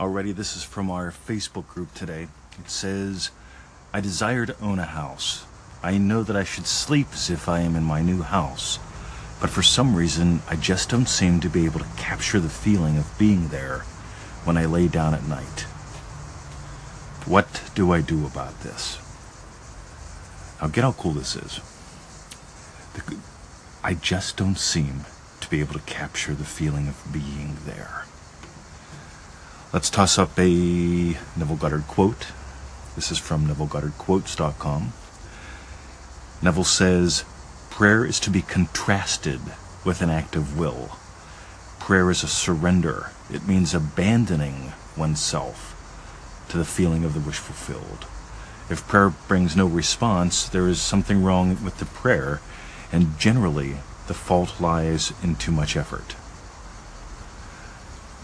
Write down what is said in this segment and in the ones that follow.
Already, this is from our Facebook group today. It says, I desire to own a house. I know that I should sleep as if I am in my new house. But for some reason, I just don't seem to be able to capture the feeling of being there when I lay down at night. What do I do about this? Now, get how cool this is. I just don't seem to be able to capture the feeling of being there. Let's toss up a Neville Goddard quote. This is from NevilleGoddardQuotes.com. Neville says, Prayer is to be contrasted with an act of will. Prayer is a surrender. It means abandoning oneself to the feeling of the wish fulfilled. If prayer brings no response, there is something wrong with the prayer, and generally the fault lies in too much effort.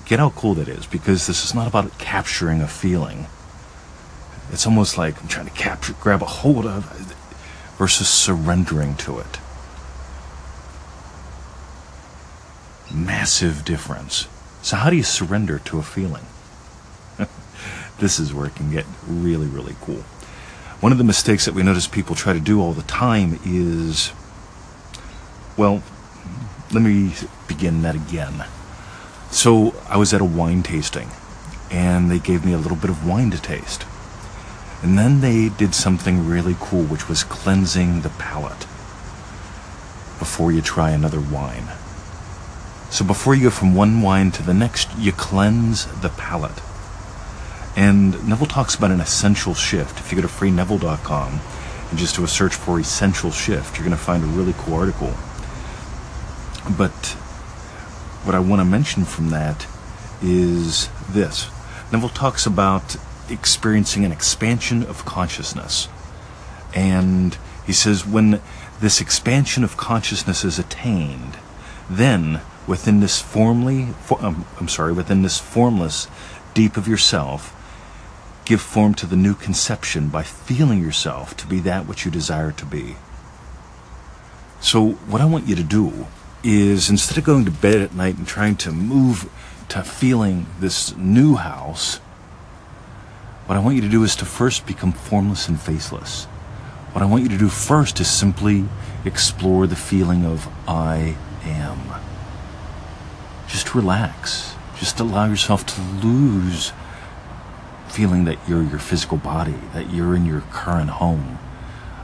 Get how cool that is, because this is not about capturing a feeling. It's almost like I'm trying to capture, grab a hold of, versus surrendering to it. Massive difference. So, how do you surrender to a feeling? this is where it can get really, really cool. One of the mistakes that we notice people try to do all the time is, well, let me begin that again. So, I was at a wine tasting, and they gave me a little bit of wine to taste. And then they did something really cool, which was cleansing the palate before you try another wine. So before you go from one wine to the next, you cleanse the palate. And Neville talks about an essential shift. If you go to freeneville.com and just do a search for essential shift, you're going to find a really cool article. But what I want to mention from that is this Neville talks about experiencing an expansion of consciousness. And he says when this expansion of consciousness is attained, then within this formally, for, um, I'm sorry, within this formless deep of yourself, give form to the new conception by feeling yourself to be that which you desire to be. So, what I want you to do is instead of going to bed at night and trying to move to feeling this new house, what I want you to do is to first become formless and faceless. What I want you to do first is simply explore the feeling of I am. Just relax. Just allow yourself to lose feeling that you're your physical body, that you're in your current home.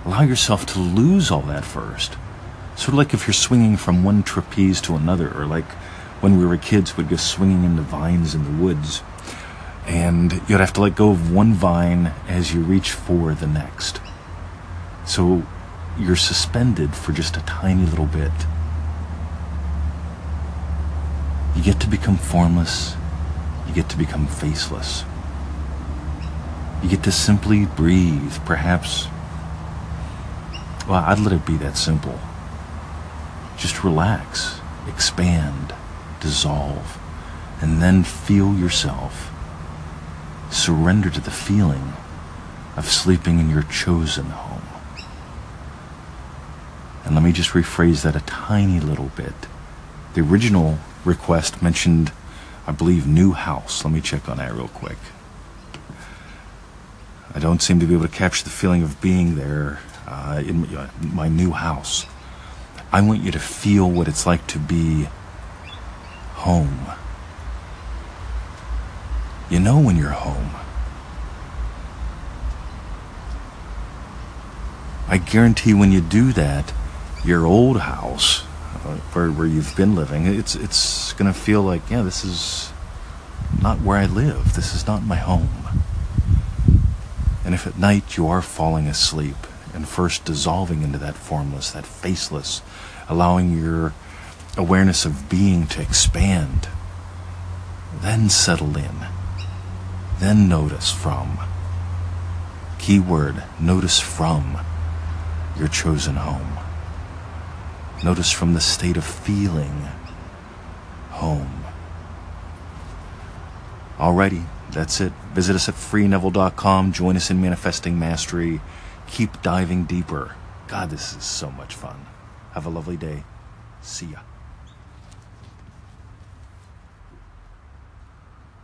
Allow yourself to lose all that first. Sort of like if you're swinging from one trapeze to another, or like when we were kids, we'd go swinging in the vines in the woods and you'd have to let go of one vine as you reach for the next. So you're suspended for just a tiny little bit. You get to become formless, you get to become faceless. You get to simply breathe, perhaps. Well, I'd let it be that simple. Just relax, expand, dissolve, and then feel yourself surrender to the feeling of sleeping in your chosen home. And let me just rephrase that a tiny little bit. The original request mentioned, I believe, new house. Let me check on that real quick. I don't seem to be able to capture the feeling of being there uh, in my new house. I want you to feel what it's like to be home. You know when you're home. I guarantee when you do that, your old house, uh, where, where you've been living, it's it's gonna feel like, yeah, this is not where I live. This is not my home. And if at night you are falling asleep and first dissolving into that formless, that faceless, allowing your awareness of being to expand, then settle in then notice from. Keyword notice from your chosen home. Notice from the state of feeling home. Alrighty, that's it. Visit us at freeneville.com. Join us in Manifesting Mastery. Keep diving deeper. God, this is so much fun. Have a lovely day. See ya.